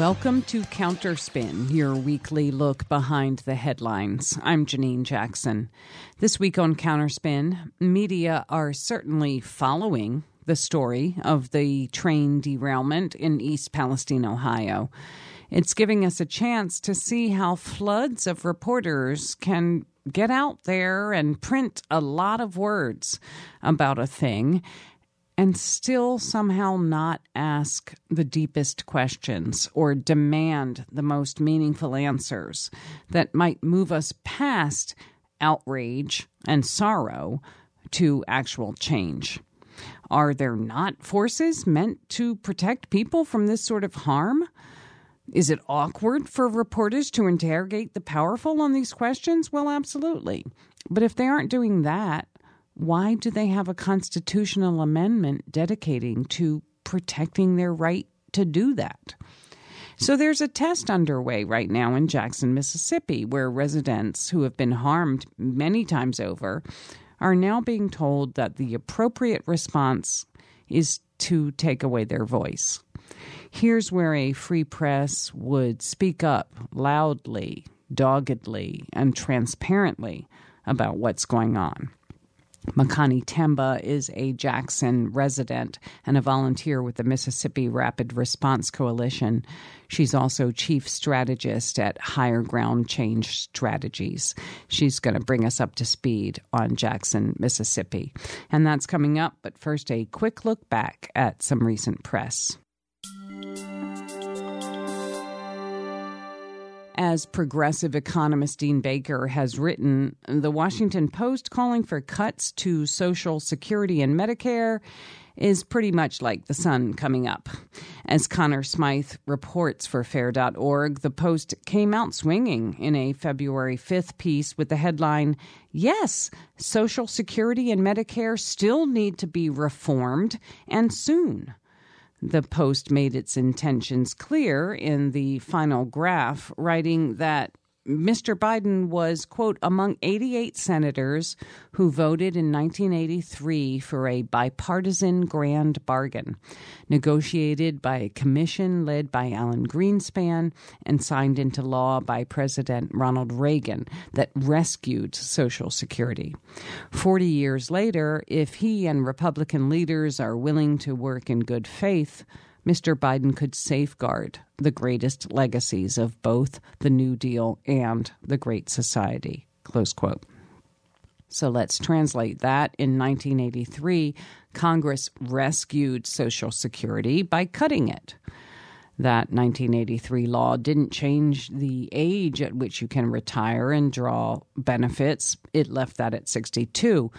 Welcome to Counterspin, your weekly look behind the headlines. I'm Janine Jackson. This week on Counterspin, media are certainly following the story of the train derailment in East Palestine, Ohio. It's giving us a chance to see how floods of reporters can get out there and print a lot of words about a thing and still somehow not ask the deepest questions or demand the most meaningful answers that might move us past outrage and sorrow to actual change. Are there not forces meant to protect people from this sort of harm? Is it awkward for reporters to interrogate the powerful on these questions? Well, absolutely. But if they aren't doing that, why do they have a constitutional amendment dedicating to protecting their right to do that? So there's a test underway right now in Jackson, Mississippi, where residents who have been harmed many times over are now being told that the appropriate response is to take away their voice. Here's where a free press would speak up loudly, doggedly, and transparently about what's going on. Makani Themba is a Jackson resident and a volunteer with the Mississippi Rapid Response Coalition. She's also chief strategist at Higher Ground Change Strategies. She's going to bring us up to speed on Jackson, Mississippi. And that's coming up, but first, a quick look back at some recent press. As progressive economist Dean Baker has written, the Washington Post calling for cuts to Social Security and Medicare is pretty much like the sun coming up. As Conor Smyth reports for Fair.org, the Post came out swinging in a February 5th piece with the headline Yes, Social Security and Medicare still need to be reformed, and soon. The Post made its intentions clear in the final graph, writing that Mr. Biden was, quote, among 88 senators who voted in 1983 for a bipartisan grand bargain, negotiated by a commission led by Alan Greenspan and signed into law by President Ronald Reagan that rescued Social Security. Forty years later, if he and Republican leaders are willing to work in good faith, Mr. Biden could safeguard the greatest legacies of both the New Deal and the Great Society. Close quote. So let's translate that. In 1983, Congress rescued Social Security by cutting it. That 1983 law didn't change the age at which you can retire and draw benefits. It left that at 62.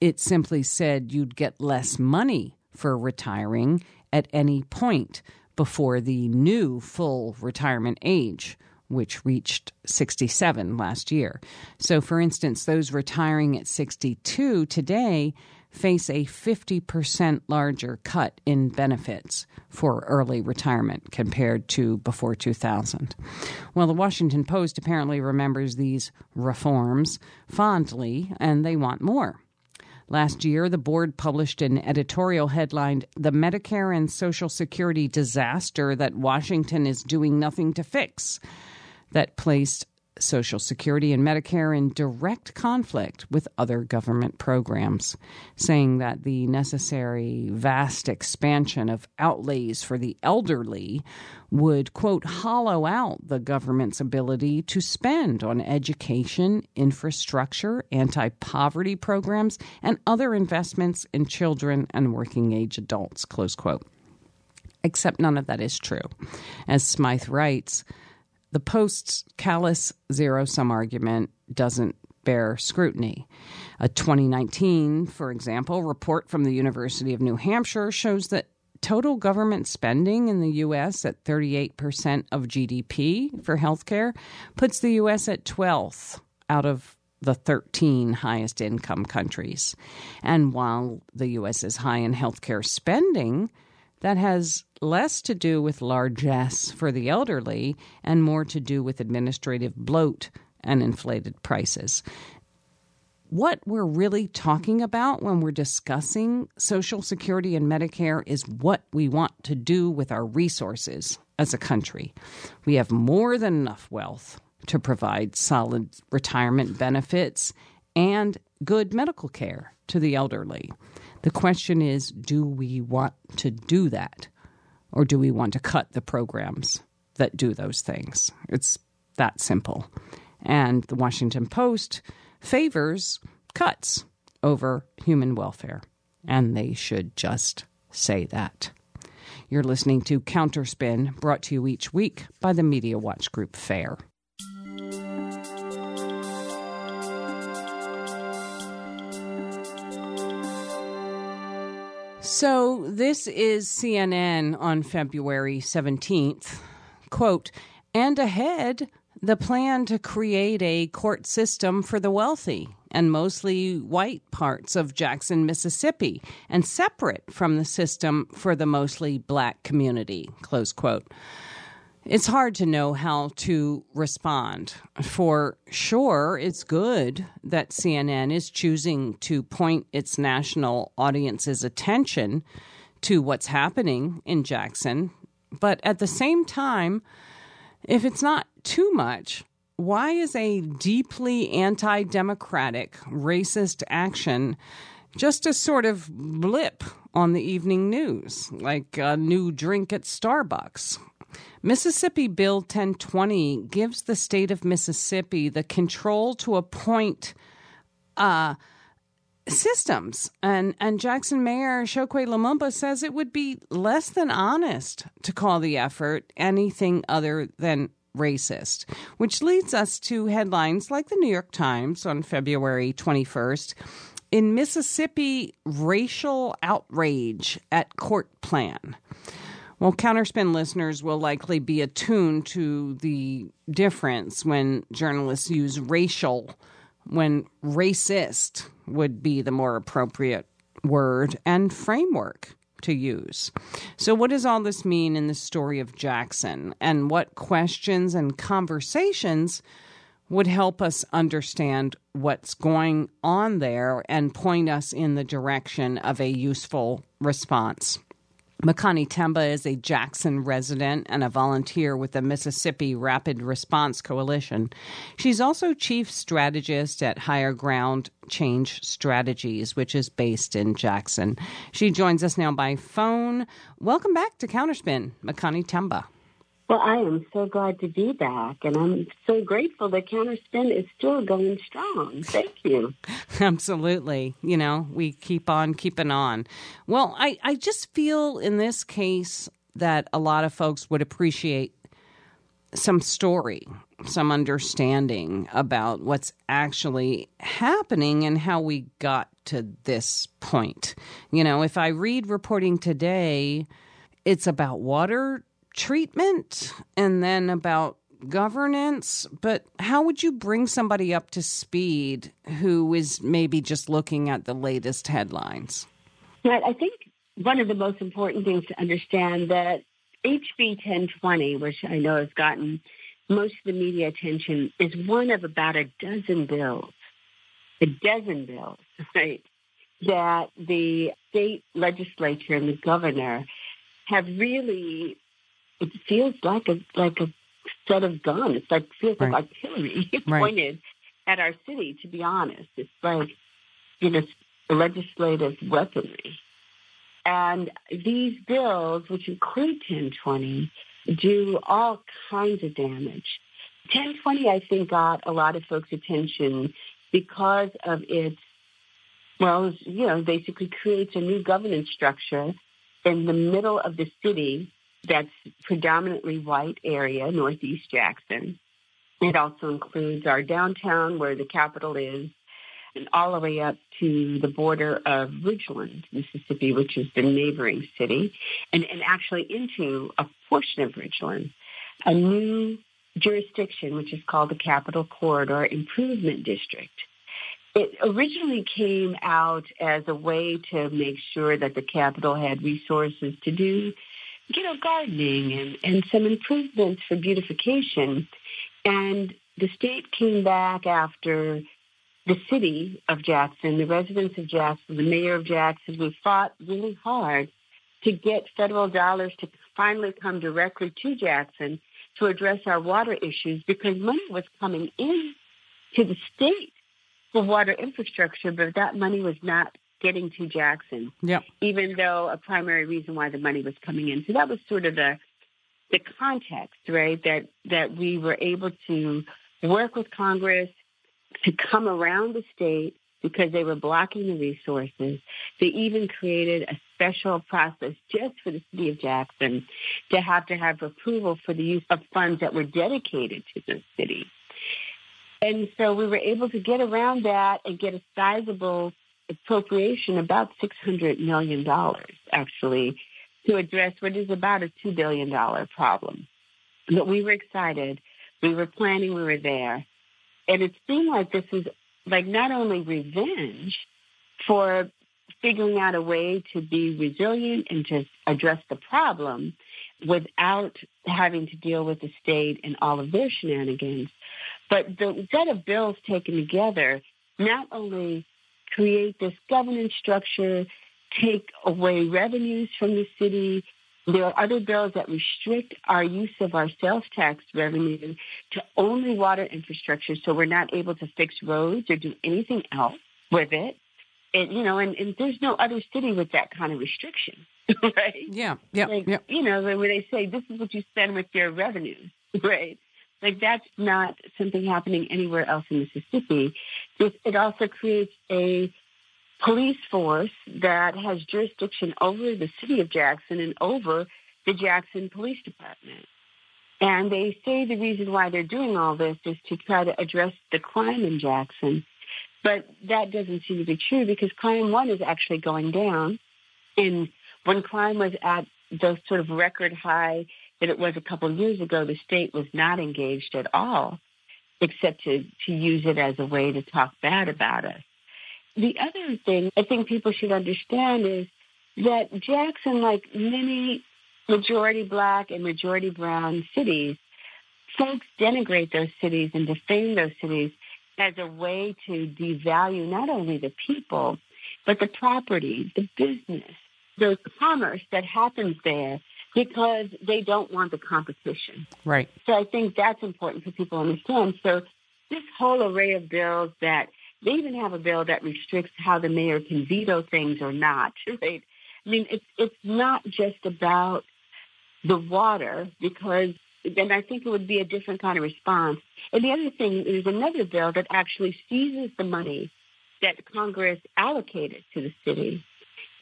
It simply said you'd get less money for retiring at any point before the new full retirement age, which reached 67 last year. So, for instance, those retiring at 62 today face a 50% larger cut in benefits for early retirement compared to before 2000. Well, the Washington Post apparently remembers these reforms fondly and they want more. Last year, the board published an editorial headlined The Medicare and Social Security Disaster That Washington is Doing Nothing to Fix, that placed Social Security and Medicare in direct conflict with other government programs, saying that the necessary vast expansion of outlays for the elderly would, quote, hollow out the government's ability to spend on education, infrastructure, anti poverty programs, and other investments in children and working age adults, close quote. Except none of that is true. As Smyth writes, the Post's callous zero sum argument doesn't bear scrutiny. A 2019, for example, report from the University of New Hampshire shows that total government spending in the U.S. at 38% of GDP for healthcare puts the U.S. at 12th out of the 13 highest income countries. And while the U.S. is high in healthcare spending, that has less to do with largesse for the elderly and more to do with administrative bloat and inflated prices. what we're really talking about when we're discussing Social Security and Medicare is what we want to do with our resources as a country. We have more than enough wealth to provide solid retirement benefits and good medical care to the elderly. The question is do we want to do that? Or do we want to cut the programs that do those things? It's that simple. And the Washington Post favors cuts over human welfare. And they should just say that. You're listening to Counterspin, brought to you each week by the Media Watch Group FAIR. So, this is CNN on February 17th. Quote, and ahead, the plan to create a court system for the wealthy and mostly white parts of Jackson, Mississippi, and separate from the system for the mostly black community. Close quote. It's hard to know how to respond. For sure, it's good that CNN is choosing to point its national audience's attention to what's happening in Jackson. But at the same time, if it's not too much, why is a deeply anti democratic, racist action just a sort of blip on the evening news, like a new drink at Starbucks? Mississippi Bill 1020 gives the state of Mississippi the control to appoint uh, systems. And, and Jackson Mayor Chokwe Lumumba says it would be less than honest to call the effort anything other than racist, which leads us to headlines like the New York Times on February 21st. In Mississippi, racial outrage at court plan. Well, counterspin listeners will likely be attuned to the difference when journalists use racial when racist would be the more appropriate word and framework to use. So, what does all this mean in the story of Jackson? And what questions and conversations would help us understand what's going on there and point us in the direction of a useful response? Makani Themba is a Jackson resident and a volunteer with the Mississippi Rapid Response Coalition. She's also chief strategist at Higher Ground Change Strategies, which is based in Jackson. She joins us now by phone. Welcome back to Counterspin, Makani Themba. Well, I am so glad to be back, and I'm so grateful that Counterspin is still going strong. Thank you. Absolutely. You know, we keep on keeping on. Well, I, I just feel in this case that a lot of folks would appreciate some story, some understanding about what's actually happening and how we got to this point. You know, if I read reporting today, it's about water treatment and then about governance, but how would you bring somebody up to speed who is maybe just looking at the latest headlines? Right. I think one of the most important things to understand that HB 1020, which I know has gotten most of the media attention, is one of about a dozen bills, a dozen bills, right, that the state legislature and the governor have really it feels like a like a set of guns. It's like feels right. like artillery right. pointed at our city. To be honest, it's like you know legislative weaponry. And these bills, which include 1020, do all kinds of damage. 1020, I think, got a lot of folks' attention because of its, well, you know, basically creates a new governance structure in the middle of the city that's predominantly white area, Northeast Jackson. It also includes our downtown where the capital is and all the way up to the border of Ridgeland, Mississippi, which is the neighboring city, and, and actually into a portion of Ridgeland, a new jurisdiction, which is called the Capital Corridor Improvement District. It originally came out as a way to make sure that the capital had resources to do you know, gardening and, and some improvements for beautification. And the state came back after the city of Jackson, the residents of Jackson, the mayor of Jackson, we fought really hard to get federal dollars to finally come directly to Jackson to address our water issues because money was coming in to the state for water infrastructure, but that money was not getting to Jackson. Even though a primary reason why the money was coming in. So that was sort of the the context, right? That that we were able to work with Congress to come around the state because they were blocking the resources. They even created a special process just for the city of Jackson to have to have approval for the use of funds that were dedicated to the city. And so we were able to get around that and get a sizable appropriation, about $600 million, actually, to address what is about a $2 billion problem. But we were excited. We were planning. We were there. And it seemed like this was like not only revenge for figuring out a way to be resilient and to address the problem without having to deal with the state and all of their shenanigans. But the set of bills taken together not only create this governance structure, take away revenues from the city. There are other bills that restrict our use of our sales tax revenue to only water infrastructure, so we're not able to fix roads or do anything else with it. And you know, and, and there's no other city with that kind of restriction, right? Yeah, yeah, like, yeah. You know, when they say this is what you spend with your revenues, right? Like that's not something happening anywhere else in Mississippi. It also creates a police force that has jurisdiction over the city of Jackson and over the Jackson Police Department. And they say the reason why they're doing all this is to try to address the crime in Jackson. But that doesn't seem to be true because crime one is actually going down. And when crime was at the sort of record high that it was a couple of years ago, the state was not engaged at all, except to, to use it as a way to talk bad about us. The other thing I think people should understand is that Jackson, like many majority black and majority brown cities, folks denigrate those cities and defame those cities as a way to devalue not only the people, but the property, the business, the commerce that happens there because they don't want the competition. Right. So I think that's important for people to understand. So this whole array of bills that they even have a bill that restricts how the mayor can veto things or not. Right? I mean, it's it's not just about the water because then I think it would be a different kind of response. And the other thing is another bill that actually seizes the money that Congress allocated to the city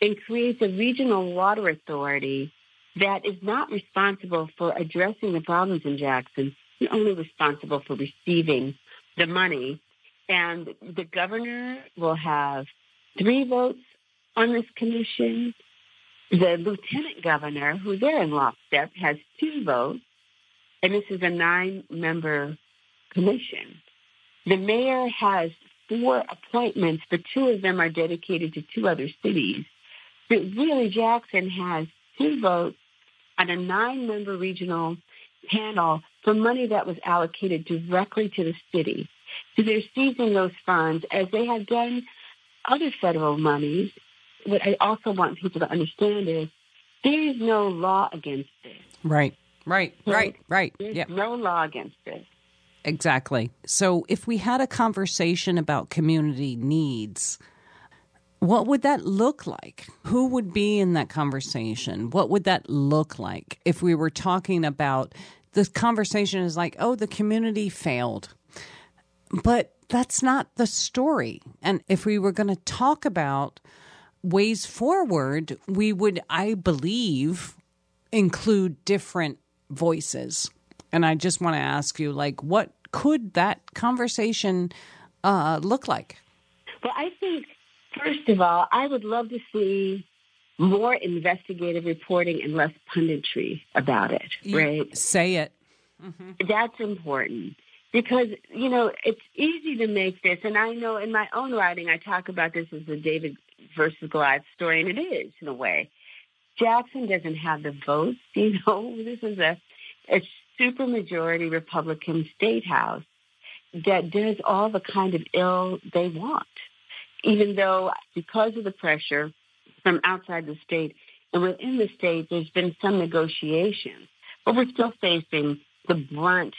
and creates a regional water authority that is not responsible for addressing the problems in Jackson, You're only responsible for receiving the money and the governor will have three votes on this commission. The lieutenant governor, who's there in lockstep, has two votes. And this is a nine member commission. The mayor has four appointments, but two of them are dedicated to two other cities. But really, Jackson has two votes on a nine member regional panel for money that was allocated directly to the city. So they're seizing those funds as they have done other federal monies. What I also want people to understand is there is no law against this. Right, right, so right, right. There's yep. no law against this. Exactly. So if we had a conversation about community needs, what would that look like? Who would be in that conversation? What would that look like if we were talking about this conversation is like, oh, the community failed. But that's not the story. And if we were going to talk about ways forward, we would, I believe, include different voices. And I just want to ask you, like, what could that conversation uh, look like? Well, I think, first of all, I would love to see more investigative reporting and less punditry about it, right? Say it. Mm-hmm. That's important because you know it's easy to make this and i know in my own writing i talk about this as a david versus goliath story and it is in a way jackson doesn't have the votes you know this is a, a super majority republican state house that does all the kind of ill they want, even though because of the pressure from outside the state and within the state, there's been some negotiation, but we're still facing the brunt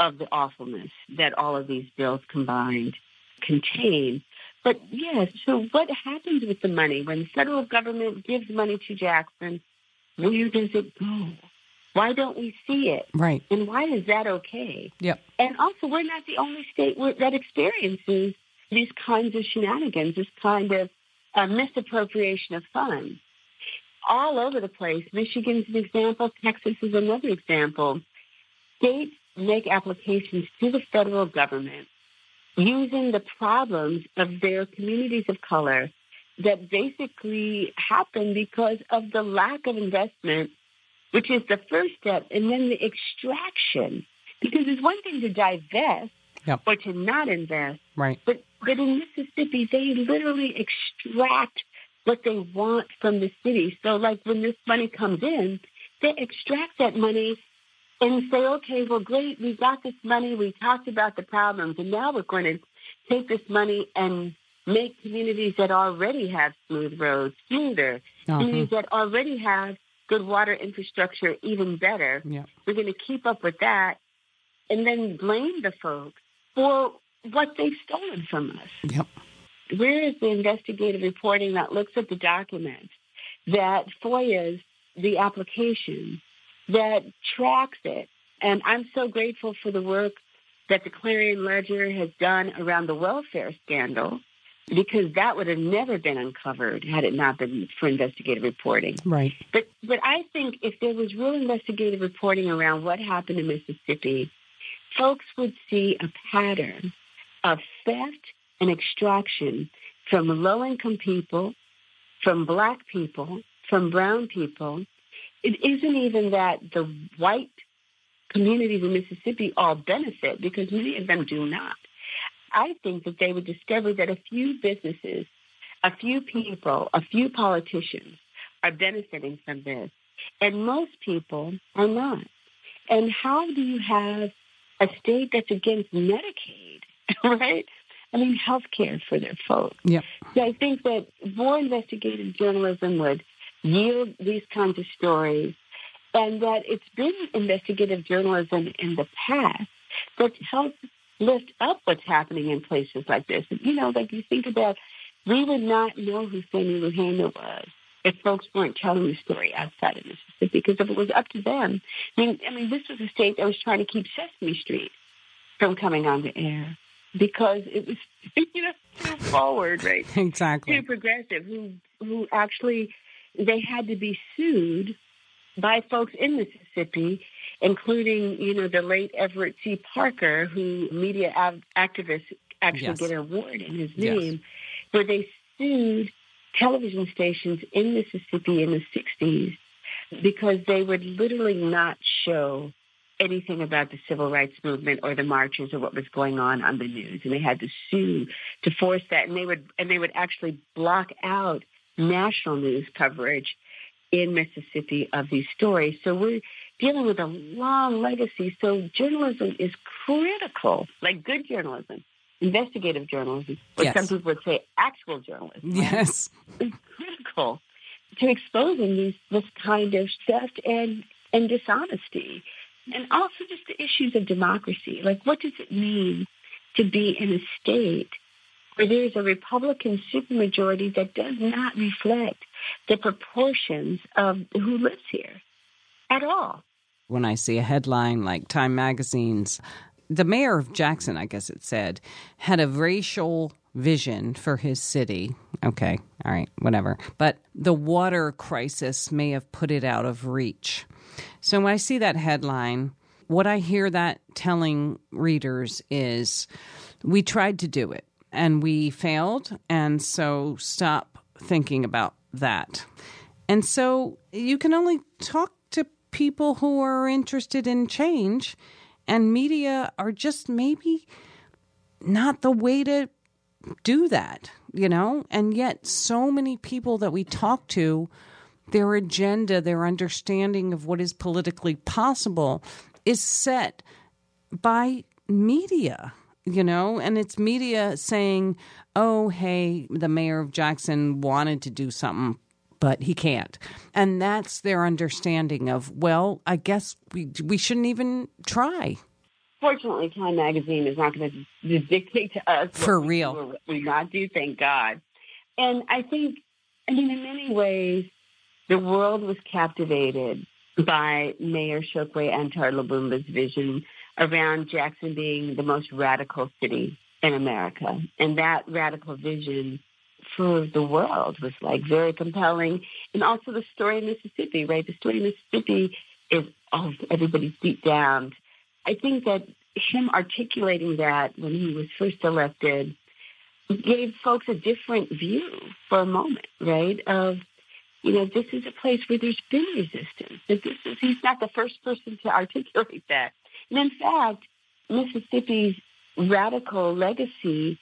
of the awfulness that all of these bills combined contain. But yes, so what happens with the money when the federal government gives money to Jackson? Where does it go? Why don't we see it? Right. And why is that okay? Yep. And also, we're not the only state that experiences these kinds of shenanigans, this kind of uh, misappropriation of funds. All over the place. Michigan's an example. Texas is another example. States make applications to the federal government using the problems of their communities of color that basically happen because of the lack of investment, which is the first step, and then the extraction. Because it's one thing to divest yep. or to not invest, right? But but in Mississippi, they literally extract what they want from the city. So, like when this money comes in, they extract that money and say, okay, well, great, we got this money, we talked about the problems, and now we're going to take this money and make communities that already have smooth roads smoother, uh-huh. communities that already have good water infrastructure even better. Yeah. We're going to keep up with that and then blame the folks for what they've stolen from us. Yep. Where is the investigative reporting that looks at the documents, that FOIAs the application, that tracks it. And I'm so grateful for the work that the Clarion Ledger has done around the welfare scandal because that would have never been uncovered had it not been for investigative reporting. Right. But but I think if there was real investigative reporting around what happened in Mississippi, folks would see a pattern of theft and extraction from low income people, from black people, from brown people, it isn't even that the white communities in Mississippi all benefit because many of them do not. I think that they would discover that a few businesses, a few people, a few politicians are benefiting from this, and most people are not. And how do you have a state that's against Medicaid, right? I mean, health care for their folks. Yep. So I think that more investigative journalism would yield these kinds of stories, and that it's been investigative journalism in the past that's helped lift up what's happening in places like this. You know, like you think about, we would not know who Fannie Lou Hamer was if folks weren't telling the story outside of Mississippi, because if it was up to them, I mean, I mean, this was a state that was trying to keep Sesame Street from coming on the air because it was, you know, too forward, right? Exactly. Too progressive, who who actually they had to be sued by folks in Mississippi, including, you know, the late Everett C. Parker, who media av- activists actually yes. get an award in his name, yes. where they sued television stations in Mississippi in the 60s because they would literally not show anything about the civil rights movement or the marches or what was going on on the news and they had to sue to force that and they would and they would actually block out national news coverage in Mississippi of these stories. So we're dealing with a long legacy. So journalism is critical, like good journalism, investigative journalism, or yes. some people would say actual journalism. Yes. Is critical to exposing these, this kind of theft and, and dishonesty. And also just the issues of democracy. Like what does it mean to be in a state where there is a Republican supermajority that does not reflect the proportions of who lives here at all. When I see a headline like Time Magazine's, the mayor of Jackson, I guess it said, had a racial vision for his city. Okay, all right, whatever. But the water crisis may have put it out of reach. So when I see that headline, what I hear that telling readers is we tried to do it and we failed. And so stop thinking about that. And so you can only talk to people who are interested in change, and media are just maybe not the way to do that, you know? And yet, so many people that we talk to, their agenda, their understanding of what is politically possible is set by media you know, and it's media saying, oh, hey, the mayor of Jackson wanted to do something, but he can't. And that's their understanding of, well, I guess we, we shouldn't even try. Fortunately, Time Magazine is not going to dictate to us. For real. We, we not do, thank God. And I think, I mean, in many ways, the world was captivated by Mayor Chokwe Antar Lumumba's vision around Jackson being the most radical city in America. And that radical vision for the world was like very compelling. And also the story of Mississippi, right? The story of Mississippi is oh, everybody's deep down. I think that him articulating that when he was first elected gave folks a different view for a moment, right? Of you know, this is a place where there's been resistance. That this is he's not the first person to articulate that. And in fact, Mississippi's radical legacy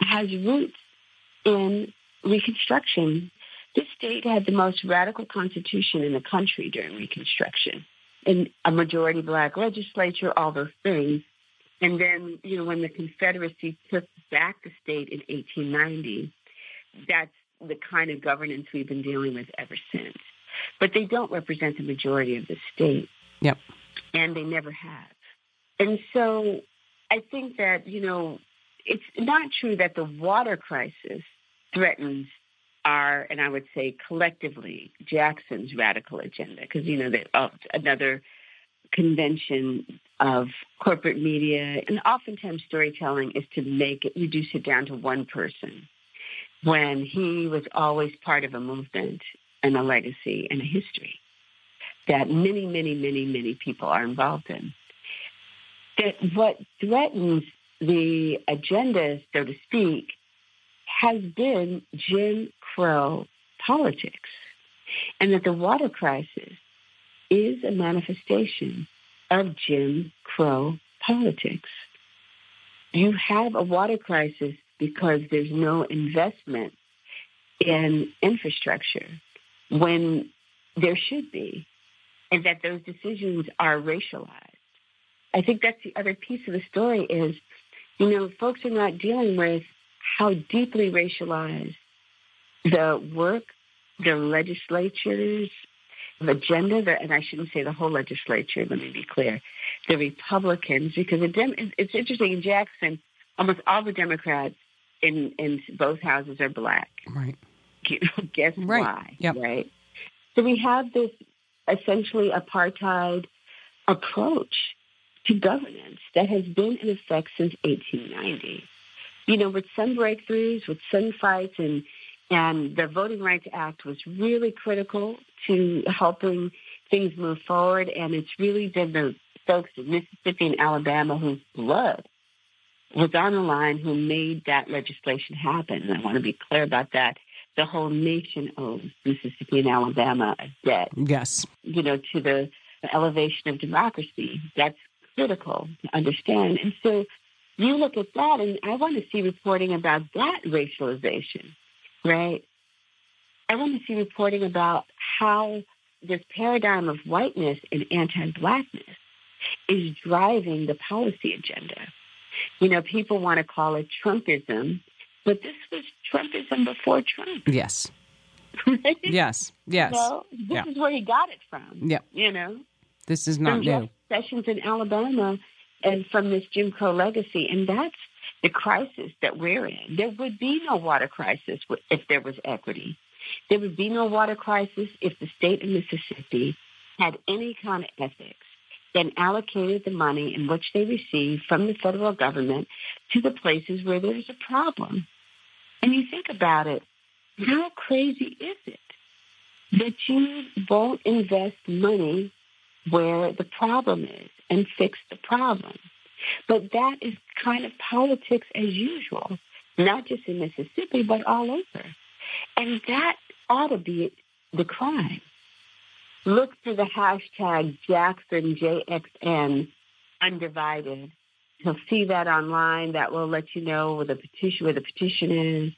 has roots in Reconstruction. This state had the most radical constitution in the country during Reconstruction, and a majority black legislature, all those things. And then, you know, when the Confederacy took back the state in 1890, that's the kind of governance we've been dealing with ever since. But they don't represent the majority of the state. Yep. And they never have. And so I think that, you know, it's not true that the water crisis threatens our, and I would say collectively, Jackson's radical agenda, because, you know, that uh, another convention of corporate media and oftentimes storytelling is to make it, reduce it down to one person when he was always part of a movement and a legacy and a history that many, many, many, many people are involved in. That what threatens the agenda, so to speak, has been Jim Crow politics. And that the water crisis is a manifestation of Jim Crow politics. You have a water crisis because there's no investment in infrastructure when there should be, and that those decisions are racialized. I think that's the other piece of the story is, you know, folks are not dealing with how deeply racialized the work, the legislatures, the agenda, the, and I shouldn't say the whole legislature, let me be clear, the Republicans, because it's interesting in Jackson, almost all the Democrats in in both houses are black. Right. Guess right. why? Yep. Right. So we have this essentially apartheid approach to governance that has been in effect since 1890. You know, with some breakthroughs, with some fights, and and the Voting Rights Act was really critical to helping things move forward. And it's really been the folks in Mississippi and Alabama whose blood was on the line who made that legislation happen. And I want to be clear about that. The whole nation owes Mississippi and Alabama a debt. Yes. You know, to the elevation of democracy. That's critical to understand. And so you look at that, and I want to see reporting about that racialization, right? I want to see reporting about how this paradigm of whiteness and anti-blackness is driving the policy agenda. You know, people want to call it Trumpism, but this was Trumpism before Trump. Yes. Right? Yes. Yes. So this yeah. is where he got it from. Yeah. You know, This is not from new. Sessions in Alabama and from this Jim Crow legacy. And that's the crisis that we're in. There would be no water crisis if there was equity. There would be no water crisis if the state of Mississippi had any kind of ethics then allocated the money in which they receive from the federal government to the places where there's a problem. And you think about it, how crazy is it that you won't invest money where the problem is and fix the problem? But that is kind of politics as usual, not just in Mississippi, but all over. And that ought to be the crime look for the hashtag Jackson JXN undivided. You'll see that online. That will let you know where the petition where the petition is,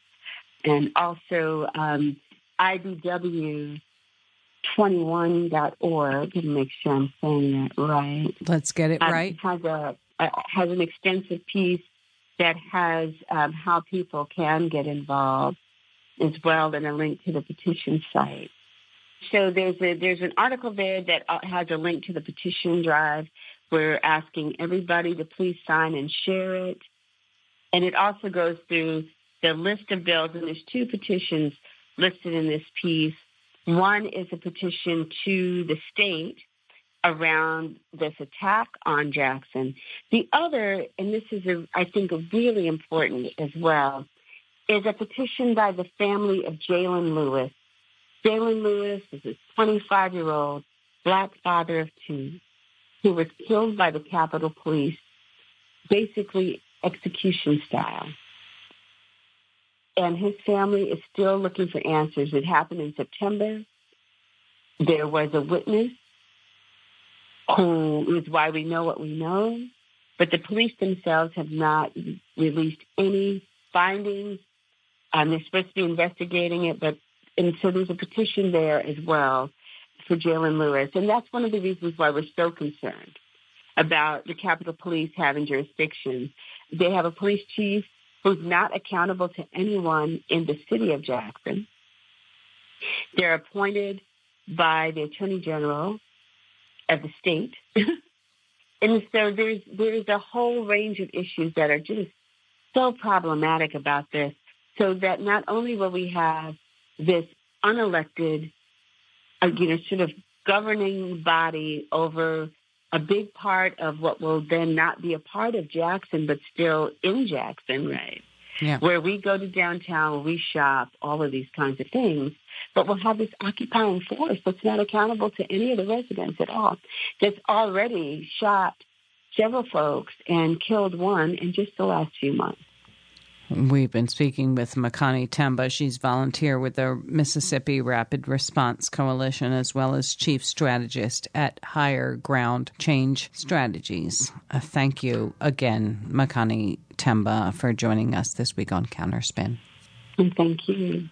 and also um, IBW. 21.org and make sure I'm saying that right. Let's get it Um, right. has a, a has an extensive piece that has um, how people can get involved as well and a link to the petition site. So there's a, there's an article there that uh, has a link to the petition drive. We're asking everybody to please sign and share it. And it also goes through the list of bills, and there's two petitions listed in this piece. One is a petition to the state around this attack on Jackson. The other, and this is, a, I think, really important as well, is a petition by the family of Jalen Lewis. Jalen Lewis is a 25-year-old black father of two who was killed by the Capitol Police, basically execution style. And his family is still looking for answers. It happened in September. There was a witness who is why we know what we know, but the police themselves have not released any findings. Um, they're supposed to be investigating it, but and so there's a petition there as well for Jalen Lewis, and that's one of the reasons why we're so concerned about the Capitol Police having jurisdiction. They have a police chief who's not accountable to anyone in the city of Jackson. They're appointed by the Attorney General of the state. and so there's there's a whole range of issues that are just so problematic about this. So that not only will we have this unelected, uh, you know, sort of governing body over a big part of what will then not be a part of Jackson, but still in Jackson, right? Yeah. Where we go to downtown, we shop, all of these kinds of things. But we'll have this occupying force that's not accountable to any of the residents at all, that's already shot several folks and killed one in just the last few months. We've been speaking with Makani Themba. She's volunteer with the Mississippi Rapid Response Coalition as well as chief strategist at Higher Ground Change Strategies. Uh, thank you again, Makani Themba, for joining us this week on Counterspin. Thank you.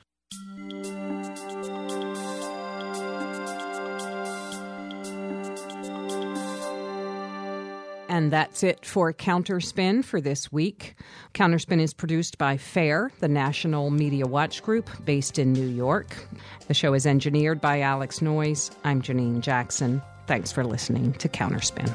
And that's it for Counterspin for this week. Counterspin is produced by FAIR, the National Media Watch Group based in New York. The show is engineered by Alex Noyes. I'm Janine Jackson. Thanks for listening to Counterspin.